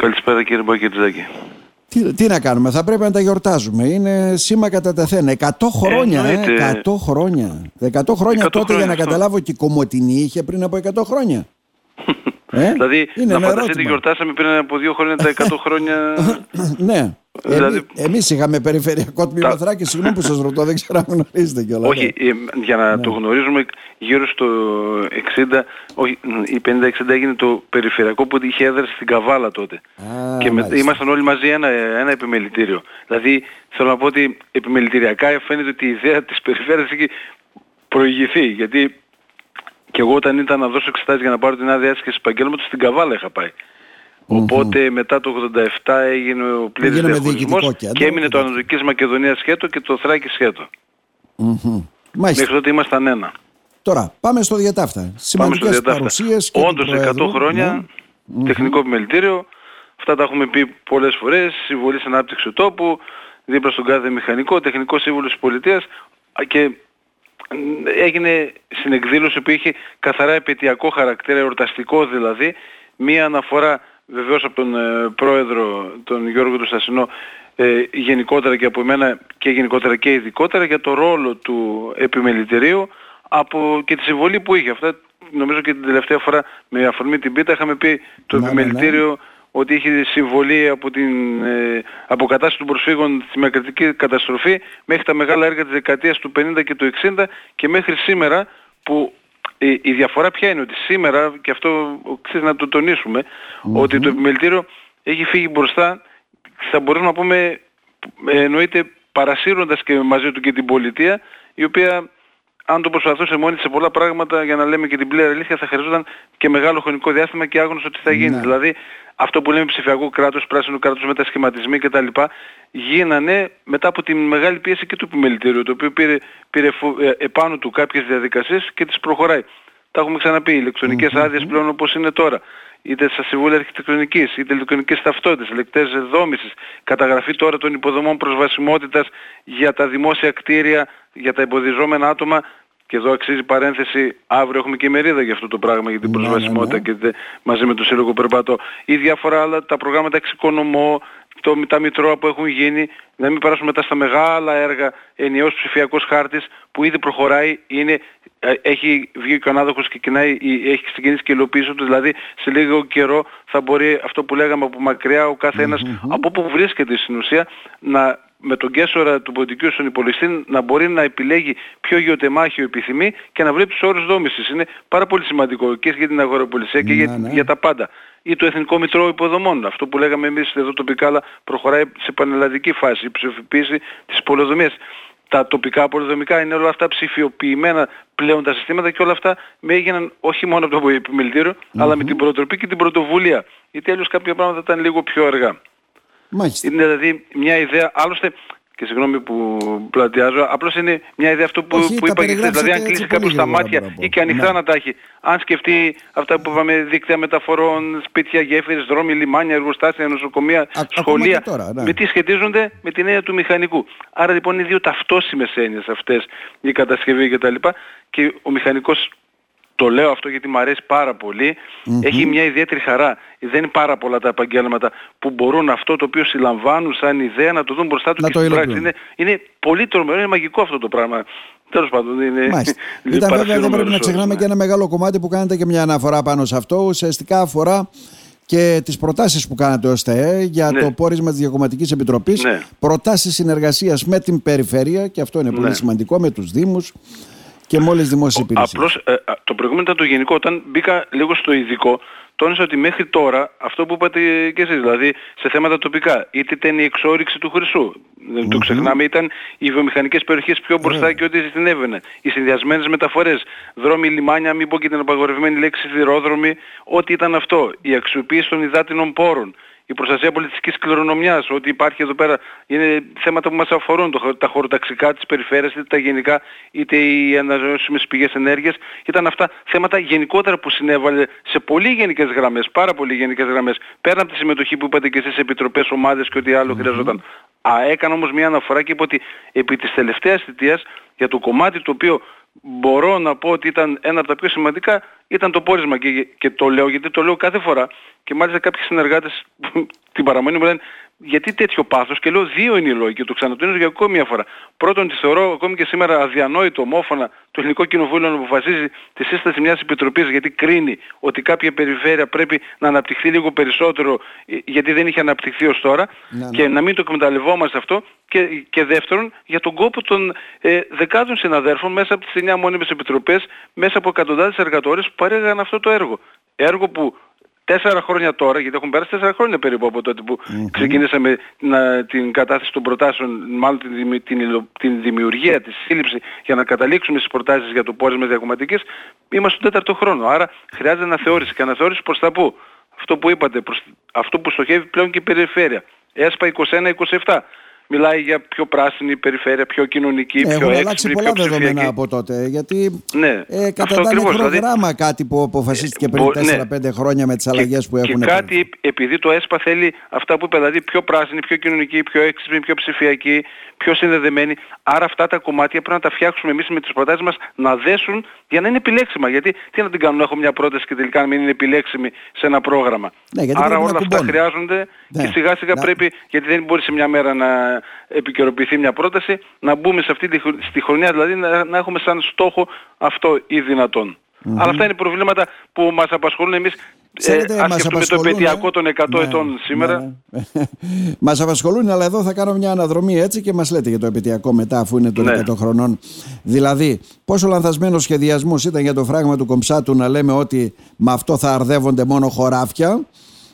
Καλησπέρα κύριε Μπακετζάκη. Τι, τι να κάνουμε, θα πρέπει να τα γιορτάζουμε. Είναι σήμα κατά τεθένα. 100 χρόνια, ε, 100 χρόνια. 100 χρόνια 100 τότε χρόνια για να καταλάβω και η Κομωτινή είχε πριν από 100 χρόνια. ε; Δηλαδή, είναι να φανταστείτε γιορτάσαμε πριν από δύο χρόνια τα 100 χρόνια... ναι. Δηλαδή... Εμείς είχαμε περιφερειακό τμήμα τα... Θράκη, συγγνώμη που σας ρωτώ, δεν ξέρω αν γνωρίζετε κιόλας. Όχι, ναι. Ε, για να ναι. το γνωρίζουμε γύρω στο 60, όχι, η 50-60 έγινε το περιφερειακό που είχε έδραση στην Καβάλα τότε. Α, και με, ήμασταν όλοι μαζί ένα, ένα επιμελητήριο. Δηλαδή θέλω να πω ότι επιμελητηριακά φαίνεται ότι η ιδέα της περιφέρειας έχει προηγηθεί. Γιατί και εγώ όταν ήταν να δώσω εξετάσεις για να πάρω την άδεια άσκησης επαγγέλματος στην Καβάλα είχα πάει. Οπότε μετά το 87 έγινε ο πλήρης διαχωρισμός και έμεινε το Ανατολικής Μακεδονίας σχέτο και το Θράκης σχέτο. Mm-hmm. Μέχρι τότε ήμασταν ένα. Τώρα, πάμε στο διατάφτα. Σημαντικές παρουσίες και Όντως 100 χρόνια, ναι. τεχνικό επιμελητήριο, αυτά τα έχουμε πει πολλές φορές, συμβολή ανάπτυξη του τόπου, δίπλα στον κάθε μηχανικό, τεχνικό σύμβουλος της πολιτείας και έγινε στην εκδήλωση που είχε καθαρά επαιτειακό χαρακτήρα, εορταστικό δηλαδή, μία αναφορά βεβαίως από τον ε, πρόεδρο, τον Γιώργο του Στασινό, ε, γενικότερα και από εμένα και γενικότερα και ειδικότερα για το ρόλο του επιμελητηρίου από και τη συμβολή που είχε. Αυτά νομίζω και την τελευταία φορά με αφορμή την πίτα είχαμε πει το ναι, ναι, ναι. επιμελητήριο ότι είχε συμβολή από την ε, αποκατάσταση των προσφύγων στη μακριτική καταστροφή μέχρι τα μεγάλα έργα της δεκαετίας του 50 και του 60 και μέχρι σήμερα που η, η διαφορά ποια είναι ότι σήμερα και αυτό ξέρεις να το τονισουμε ότι το επιμελητήριο έχει φύγει μπροστά θα μπορούμε να πούμε εννοείται παρασύροντας και μαζί του και την πολιτεία η οποία αν το προσπαθούσε μόνη σε πολλά πράγματα για να λέμε και την πλήρη αλήθεια θα χρειαζόταν και μεγάλο χρονικό διάστημα και άγνωστο τι θα γίνει. Ναι. Δηλαδή αυτό που λέμε ψηφιακό κράτος, πράσινο κράτος, μετασχηματισμοί κτλ. γίνανε μετά από τη μεγάλη πίεση και του επιμελητήριου το οποίο πήρε, πήρε ε, επάνω του κάποιες διαδικασίες και τις προχωράει. Τα έχουμε ξαναπεί, ηλεκτρονικές mm-hmm. άδειες πλέον όπως είναι τώρα είτε στα συμβούλια αρχιτεκτονικής, είτε ηλεκτρονικές ταυτότητες, λεκτές δόμησης, καταγραφή τώρα των υποδομών προσβασιμότητας για τα δημόσια κτίρια, για τα εμποδιζόμενα άτομα, και εδώ αξίζει παρένθεση, αύριο έχουμε και μερίδα για αυτό το πράγμα, για την ναι, προσβασιμότητα ναι, ναι. και μαζί με το Σύλλογο Περπατώ. Ή διάφορα άλλα, τα προγράμματα εξοικονομώ, το, τα μητρώα που έχουν γίνει, να μην περάσουμε μετά στα μεγάλα έργα, ενιαίος ψηφιακός χάρτης που ήδη προχωράει, είναι, ε, έχει βγει και ο ανάδοχος και κοινάει, έχει ξεκινήσει και υλοποίηση του, δηλαδή σε λίγο καιρό θα μπορεί αυτό που λέγαμε από μακριά ο κάθε ένας από όπου βρίσκεται στην ουσία να με τον κέσορα του ποντικού στον υπολογιστή να μπορεί να επιλέγει ποιο γεωτεμάχιο επιθυμεί και να βρει τους όρους δόμησης. Είναι πάρα πολύ σημαντικό και για την αγοραπολισία και για, ναι, ναι. για τα πάντα. Ή το Εθνικό Μητρό Υποδομών. Αυτό που λέγαμε εμείς εδώ τοπικά, αλλά προχωράει σε πανελλαδική φάση, η ψηφιοποίηση της πολεοδομίας. Τα τοπικά πολεοδομικά είναι όλα αυτά ψηφιοποιημένα πλέον τα συστήματα και όλα αυτά με έγιναν όχι μόνο από το επιμελητήριο, αλλά με την προτροπή και την πρωτοβουλία. Γιατί αλλιώς κάποια πράγματα ήταν λίγο πιο αργά. Μάλιστα. Είναι δηλαδή μια ιδέα, άλλωστε και συγγνώμη που πλατιάζω, απλώς είναι μια ιδέα αυτό που, Όχι, που είπα και δηλαδή αν κλείσει κάποιος τα μάτια ή και ανοιχτά ναι. να τα έχει. Αν σκεφτεί αυτά που είπαμε, δίκτυα μεταφορών, σπίτια, γέφυρες, δρόμοι, λιμάνια, εργοστάσια, νοσοκομεία, Α, σχολεία, τώρα, ναι. με τι σχετίζονται; Με την έννοια του μηχανικού. Άρα λοιπόν είναι δύο ταυτόσιμες έννοιες αυτές η κατασκευή κτλ. Και ο μηχανικός το λέω αυτό γιατί μου αρέσει πάρα έχει μια ιδιαίτερη χαρά. Δεν είναι πάρα πολλά τα επαγγέλματα που μπορούν αυτό το οποίο συλλαμβάνουν σαν ιδέα να το δουν μπροστά τους και στην πράξη. Είναι, είναι πολύ τρομερό, είναι μαγικό αυτό το πράγμα. Τέλος πάντων είναι... Ήταν βέβαια δεν πρέπει να ξεχνάμε και ένα μεγάλο κομμάτι που κάνετε και μια αναφορά πάνω σε αυτό. Ουσιαστικά αφορά και τις προτάσεις που κάνατε ως ΤΕΕ για ναι. το πόρισμα της Διακομματικής Επιτροπής, ναι. προτάσεις συνεργασίας με την περιφέρεια και αυτό είναι πολύ ναι. σημαντικό, με τους Δήμους, και μόλις δημόσια υπηρεσία. Απλώς ε, το προηγούμενο ήταν το γενικό. Όταν μπήκα λίγο στο ειδικό, τόνισα ότι μέχρι τώρα αυτό που είπατε και εσείς, δηλαδή σε θέματα τοπικά, είτε ήταν η εξόριξη του χρυσού, δεν το ξεχνάμε, ήταν οι βιομηχανικές περιοχές πιο μπροστά και ό,τι ζητηνεύαινε. Οι συνδυασμένες μεταφορές, δρόμοι, λιμάνια, μην πω και την απαγορευμένη λέξη σιδηρόδρομοι, ό,τι ήταν αυτό. Η αξιοποίηση των υδάτινων πόρων, η προστασία πολιτιστικής κληρονομιάς, ότι υπάρχει εδώ πέρα, είναι θέματα που μας αφορούν, το, τα χωροταξικά της περιφέρειας, είτε τα γενικά, είτε οι αναζωώσιμες πηγές ενέργειας. Ήταν αυτά θέματα γενικότερα που συνέβαλε σε πολύ γενικές γραμμές, πάρα πολύ γενικές γραμμές, πέρα από τη συμμετοχή που είπατε και εσείς σε επιτροπές, ομάδες και ό,τι άλλο mm-hmm. χρειαζόταν. Α, έκανα όμως μια αναφορά και είπα ότι επί της τελευταίας θητείας για το κομμάτι το οποίο μπορώ να πω ότι ήταν ένα από τα πιο σημαντικά ήταν το πόρισμα. Και, και το λέω γιατί το λέω κάθε φορά. Και μάλιστα κάποιοι συνεργάτες την παραμονή μου λένε γιατί τέτοιο πάθος; Και λέω δύο είναι οι λόγοι και το ξανατονίζω για ακόμη μια φορά. Πρώτον, τη θεωρώ ακόμη και σήμερα αδιανόητο ομόφωνα το ελληνικό κοινοβούλιο να αποφασίζει τη σύσταση μιας επιτροπής γιατί κρίνει ότι κάποια περιφέρεια πρέπει να αναπτυχθεί λίγο περισσότερο ε, γιατί δεν είχε αναπτυχθεί ως τώρα ναι, ναι. και να μην το εκμεταλλευόμαστε αυτό και, και δεύτερον για τον κόπο των ε, δεκάδων συναδέρφων μέσα από τις 9 μόνιμες επιτροπές μέσα από εκατοντάδες εργατόρες που παρέγαν αυτό το έργο. Έργο που τέσσερα χρόνια τώρα, γιατί έχουν πέρασει τέσσερα χρόνια περίπου από τότε που mm-hmm. ξεκινήσαμε να, την κατάθεση των προτάσεων, μάλλον την, την, την δημιουργία, της σύλληψης για να καταλήξουμε στις προτάσεις για το πόρισμα διακομματικής, είμαστε στον τέταρτο χρόνο. Άρα χρειάζεται αναθεώρηση και αναθεώρηση προς τα πού; Αυτό που είπατε, προς, αυτό που στοχεύει πλέον και η περιφέρεια. ΕΣΠΑ 21-27 μιλάει για πιο πράσινη περιφέρεια, πιο κοινωνική, ε, πιο έξυπνη, πιο πολλά δεδομένα από τότε. Γιατί ναι, ε, κατατάνε προγράμμα δηλαδή, κάτι που αποφασίστηκε πριν 4-5 ναι. χρόνια με τις αλλαγές που έχουν. Και κάτι επειδή το ΕΣΠΑ θέλει αυτά που είπε, δηλαδή πιο πράσινη, πιο κοινωνική, πιο έξυπνη, πιο ψηφιακή, πιο συνδεδεμένη. Άρα αυτά τα κομμάτια πρέπει να τα φτιάξουμε εμείς με τις προτάσεις μας να δέσουν για να είναι επιλέξιμα. Γιατί τι να την κάνουμε, έχω μια πρόταση και τελικά να μην είναι επιλέξιμη σε ένα πρόγραμμα. Ναι, Άρα όλα αυτά χρειάζονται ναι. και σιγά σιγά πρέπει, γιατί δεν μπορεί σε μια μέρα να επικαιροποιηθεί μια πρόταση, να μπούμε σε αυτή τη στη χρονιά δηλαδή να, να έχουμε σαν στόχο αυτό ή δυνατόν. Mm-hmm. Αλλά αυτά είναι προβλήματα που μας απασχολούν εμείς Ξέρετε, ε, μας το επαιτειακό των 100 ναι, ετών σήμερα. Ναι, ναι. μας απασχολούν, αλλά εδώ θα κάνω μια αναδρομή έτσι και μας λέτε για το επαιτειακό μετά, αφού είναι των ναι. 100 χρονών. Δηλαδή, πόσο λανθασμένος σχεδιασμός ήταν για το φράγμα του Κομψάτου να λέμε ότι με αυτό θα αρδεύονται μόνο χωράφια,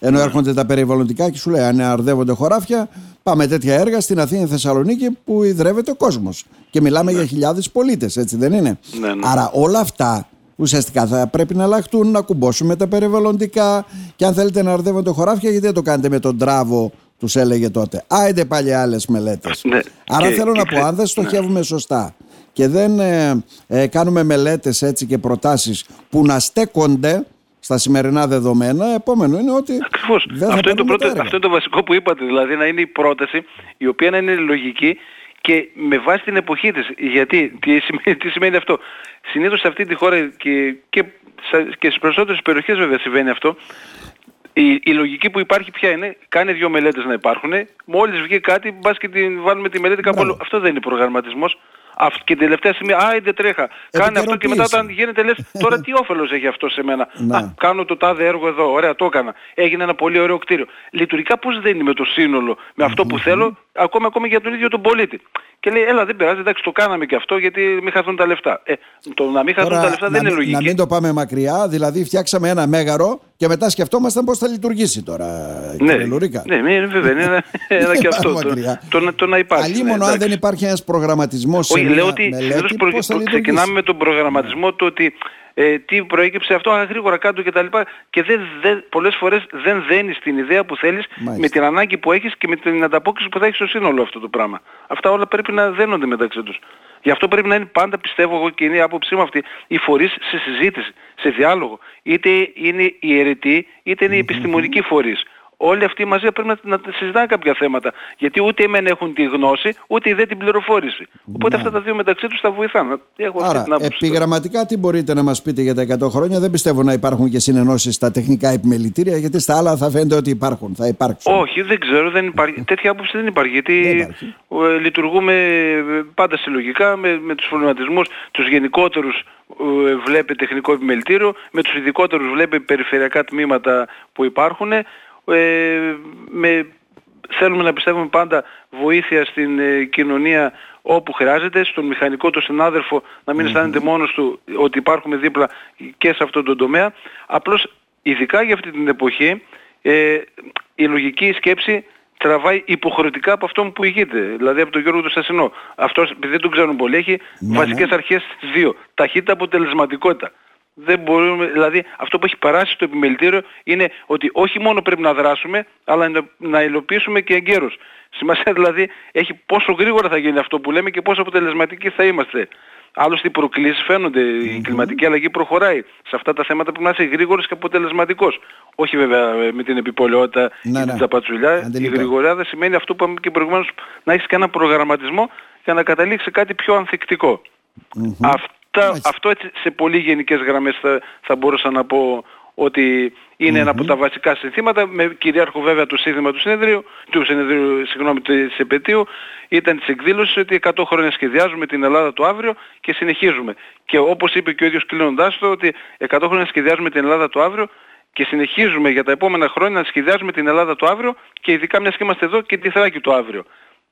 ενώ έρχονται τα περιβαλλοντικά και σου λέει αν αρδεύονται χωράφια, πάμε τέτοια έργα στην Αθήνα Θεσσαλονίκη που ιδρεύεται ο κόσμος. Και μιλάμε για χιλιάδες πολίτες, έτσι δεν είναι; Άρα όλα αυτά ουσιαστικά θα πρέπει να αλλάχτούν, να κουμπώσουμε τα περιβαλλοντικά και αν θέλετε να αρδεύονται χωράφια γιατί δεν το κάνετε με τον τράβο τους έλεγε τότε. Άιντε πάλι άλλες μελέτες. Ναι. Άρα θέλω να πω, αν δεν στοχεύουμε σωστά και δεν ε, ε, κάνουμε μελέτες έτσι και προτάσεις που να στέκονται στα σημερινά δεδομένα, επόμενο είναι ότι. Ακριβώς. αυτό, είναι το πρώτο, αυτό είναι το βασικό που είπατε. Δηλαδή να είναι η πρόταση η οποία να είναι λογική και με βάση την εποχή της. Γιατί, τι σημαίνει, τι σημαίνει αυτό; Συνήθως σε αυτή τη χώρα και, και, και στις περισσότερες περιοχές βέβαια συμβαίνει αυτό. Η, η λογική που υπάρχει πια είναι, κάνει δύο μελέτες να υπάρχουν, μόλις βγει κάτι, μπας και την βάλουμε τη μελέτη κάπου Αυτό δεν είναι προγραμματισμός και την τελευταία στιγμή, α, δεν τρέχα. Κάνε αυτό και μετά όταν γίνεται λες, τώρα τι όφελος έχει αυτό σε μένα; Ναι. Α, κάνω το τάδε έργο εδώ, ωραία, το έκανα. Έγινε ένα πολύ ωραίο κτίριο. Λειτουργικά πώς δεν είναι με το σύνολο, με αυτό που θέλω, ακόμα ακόμα για τον ίδιο τον πολίτη. Και λέει, έλα δεν πειράζει, εντάξει το κάναμε και αυτό γιατί μην χαθούν τα λεφτά. Ε, το να μην χαθούν τα λεφτά δεν είναι λογική. Να μην το πάμε μακριά, δηλαδή φτιάξαμε ένα μέγαρο και μετά σκεφτόμασταν πώς θα λειτουργήσει τώρα. Ναι, ναι, ναι, βέβαια, είναι ένα, και αυτό. το, το, το, να υπάρχει. Αλλή μόνο ναι, αν δεν υπάρχει ένας προγραμματισμός Όχι, λέω ότι μελέτη, προ... ξεκινάμε με τον προγραμματισμό του ότι ε, τι προέκυψε αυτό, α, γρήγορα κάτω και τα λοιπά και δεν, δεν, πολλές φορές δεν δένεις την ιδέα που θέλεις με την ανάγκη που έχεις και με την ανταπόκριση που θα έχεις στο σύνολο αυτό το πράγμα. Αυτά όλα πρέπει να δένονται μεταξύ τους. Γι' αυτό πρέπει να είναι πάντα, πιστεύω εγώ και είναι η άποψή μου αυτή, οι φορείς σε συζήτηση, σε διάλογο. Είτε είναι οι αιρετοί, είτε είναι οι επιστημονικοί φορείς όλοι αυτοί μαζί πρέπει να, να συζητάνε κάποια θέματα. Γιατί ούτε εμένα έχουν τη γνώση, ούτε δεν την πληροφόρηση. Οπότε ναι. αυτά τα δύο μεταξύ τους θα βοηθάνε. Έχω Άρα, επιγραμματικά τι μπορείτε να μας πείτε για τα 100 χρόνια; Δεν πιστεύω να υπάρχουν και συνενώσεις στα τεχνικά επιμελητήρια, γιατί στα άλλα θα φαίνεται ότι υπάρχουν, θα υπάρξουν. Όχι, δεν ξέρω, δεν υπάρχει. Τέτοια άποψη δεν υπάρχει. Γιατί ε, λειτουργούμε ε, πάντα συλλογικά με, με τους προβληματισμούς, τους γενικότερους ε, βλέπει τεχνικό επιμελητήριο, με τους ειδικότερους βλέπει περιφερειακά τμήματα που υπάρχουν ε, με, θέλουμε να πιστεύουμε πάντα βοήθεια στην ε, κοινωνία όπου χρειάζεται, στον μηχανικό του συνάδελφο να μην αισθάνεται μόνος του ότι υπάρχουμε δίπλα και σε αυτόν τον τομέα. Απλώς ειδικά για αυτή την εποχή ε, η λογική σκέψη τραβάει υποχρεωτικά από αυτό που ηγείται, δηλαδή από τον Γιώργο του Σασινό. Αυτός, επειδή δεν τον ξέρουν πολύ, έχει ναι, ναι. βασικές αρχές δύο. Ταχύτητα, αποτελεσματικότητα δεν μπορούμε, δηλαδή αυτό που έχει παράσει στο επιμελητήριο είναι ότι όχι μόνο πρέπει να δράσουμε, αλλά να υλοποιήσουμε και εγκαίρως. Σημασία δηλαδή έχει πόσο γρήγορα θα γίνει αυτό που λέμε και πόσο αποτελεσματικοί θα είμαστε. Άλλωστε οι προκλήσεις φαίνονται, η κλιματική αλλαγή προχωράει. Σε αυτά τα θέματα πρέπει να είσαι γρήγορος και αποτελεσματικός. Όχι βέβαια με την επιπολαιότητα ναι, ή την τσαπατσουλιά. Η γρηγοριά δεν σημαίνει αυτό που είπαμε και προηγουμένως να έχεις και ένα προγραμματισμό για να καταλήξεις κάτι πιο ανθεκτικό Αυτά, αυτό έτσι σε πολύ γενικές γραμμές θα, θα μπορούσα να πω ότι ειναι ένα από τα βασικά συνθήματα, με κυρίαρχο βέβαια το σύνθημα του συνεδρίου, του συνεδρίου, συγγνώμη, της επαιτίου, ήταν της εκδήλωσης ότι 100 χρόνια σχεδιάζουμε την Ελλάδα του αύριο και συνεχίζουμε. Και όπως είπε και ο ίδιος κλείνοντάς το, ότι 100 χρόνια σχεδιάζουμε την Ελλάδα του αύριο και συνεχίζουμε για τα επόμενα χρόνια να σχεδιάζουμε την Ελλάδα του αύριο και ειδικά μιας και είμαστε εδώ και τη Θράκη του αύριο.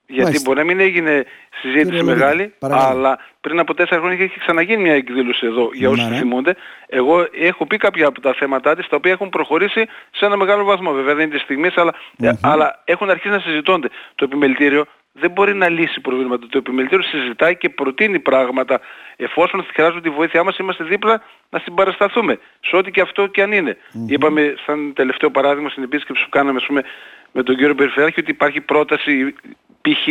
Γιατί Μάλιστα. μπορεί να μην έγινε συζήτηση μεγάλη, αλλά πριν από τέσσερα χρόνια είχε ξαναγίνει μια εκδήλωση εδώ για όσους ναι. θυμούνται. Εγώ έχω πει κάποια από τα θέματα της τα οποία έχουν προχωρήσει σε ένα μεγάλο βαθμό. Βέβαια δεν είναι της στιγμής, αλλά, αλλά έχουν αρχίσει να συζητώνται. Το επιμελητήριο δεν μπορεί να λύσει προβλήματα. Το επιμελητήριο συζητάει και προτείνει πράγματα. Εφόσον χρειάζονται τη βοήθειά μας είμαστε δίπλα να συμπαρασταθούμε. Σε ό,τι και αυτό και αν είναι. Είπαμε σαν τελευταίο παράδειγμα στην επίσκεψη που κάναμε πούμε, με τον κύριο Περιφερειάρχη ότι υπάρχει πρόταση π.χ.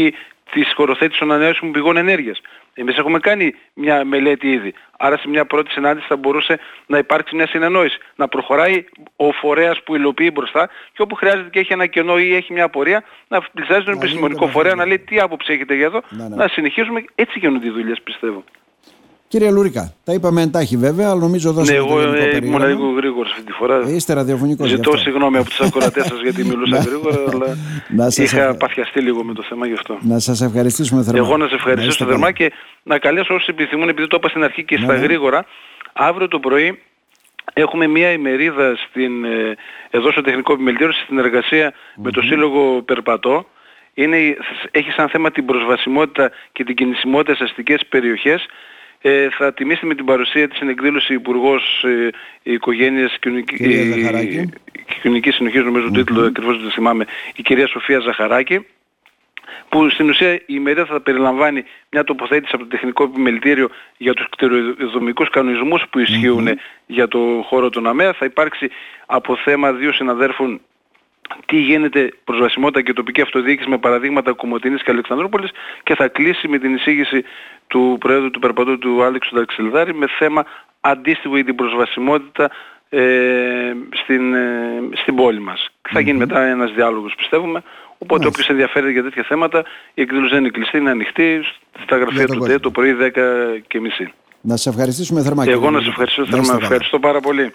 της χωροθέτησης των ανανεώσιμων πηγών ενέργειας. Εμείς έχουμε κάνει μια μελέτη ήδη. Άρα σε μια πρώτη συνάντηση θα μπορούσε να υπάρξει μια συνεννόηση. Να προχωράει ο φορέας που υλοποιεί μπροστά και όπου χρειάζεται και έχει ένα κενό ή έχει μια απορία να πλησιάζει τον επιστημονικό φορέα να λέει τι άποψη έχετε για εδώ. Να, ναι. να συνεχίσουμε. Έτσι γίνονται οι δουλειές πιστεύω. Κύριε Λούρικα, τα είπαμε εντάχει βέβαια, αλλά νομίζω εδώ Ναι, εγώ ήμουν λίγο γρήγορος αυτή τη φορά. Ε, είστε ραδιοφωνικός. Ζητώ συγγνώμη από τους ακροατές σας γιατί μιλούσα γρήγορα, αλλά να είχα παθιαστεί λίγο με το θέμα γι' αυτό. Να σας ευχαριστήσουμε θερμά. Εγώ να σας ευχαριστήσω θερμά και να καλέσω όσοι επιθυμούν, επειδή το είπα στην αρχή και στα ναι, ναι. γρήγορα, αύριο το πρωί Έχουμε μια ημερίδα στην, ε, εδώ στο Τεχνικό Επιμελητήριο στη συνεργασία με το Σύλλογο Περπατώ. Είναι, έχει σαν θέμα την προσβασιμότητα και την κινησιμότητα σε αστικές περιοχές ε, θα τιμήσει με την παρουσία της συνεκδήλωση Υπουργός ε, Οικογένειας Κοινωνική, ε, Κοινωνικής Συνοχής, νομίζω mm-hmm. το τίτλο ακριβώς δεν θυμάμαι, η κυρία Σοφία Ζαχαράκη, που στην ουσία η ημερίδα θα περιλαμβάνει μια τοποθέτηση από το Τεχνικό Επιμελητήριο για τους κτηριοδομικούς κανονισμούς που ισχύουν για το χώρο των ΑΜΕΑ. Θα υπάρξει από θέμα δύο συναδέρφων τι γίνεται προσβασιμότητα και τοπική αυτοδιοίκηση με παραδείγματα Κομωτινής και Αλεξανδρούπολης και θα κλείσει με την εισήγηση του Προέδρου του Περπατού του Άλεξου Ταξιλδάρη με θέμα αντίστοιχο για την προσβασιμότητα ε, στην, ε, στην πόλη μας. Θα γίνει μετά ένας διάλογος πιστεύουμε, οπότε όποιος ενδιαφέρεται για τέτοια θέματα η εκδήλωση δεν είναι κλειστή, είναι ανοιχτή στα γραφεία του ΤΕ το πρωί 10 και μισή. Να σας ευχαριστήσουμε θερμά. Εγώ να σας ευχαριστήσω θερμά. Ευχαριστώ πάρα πολύ.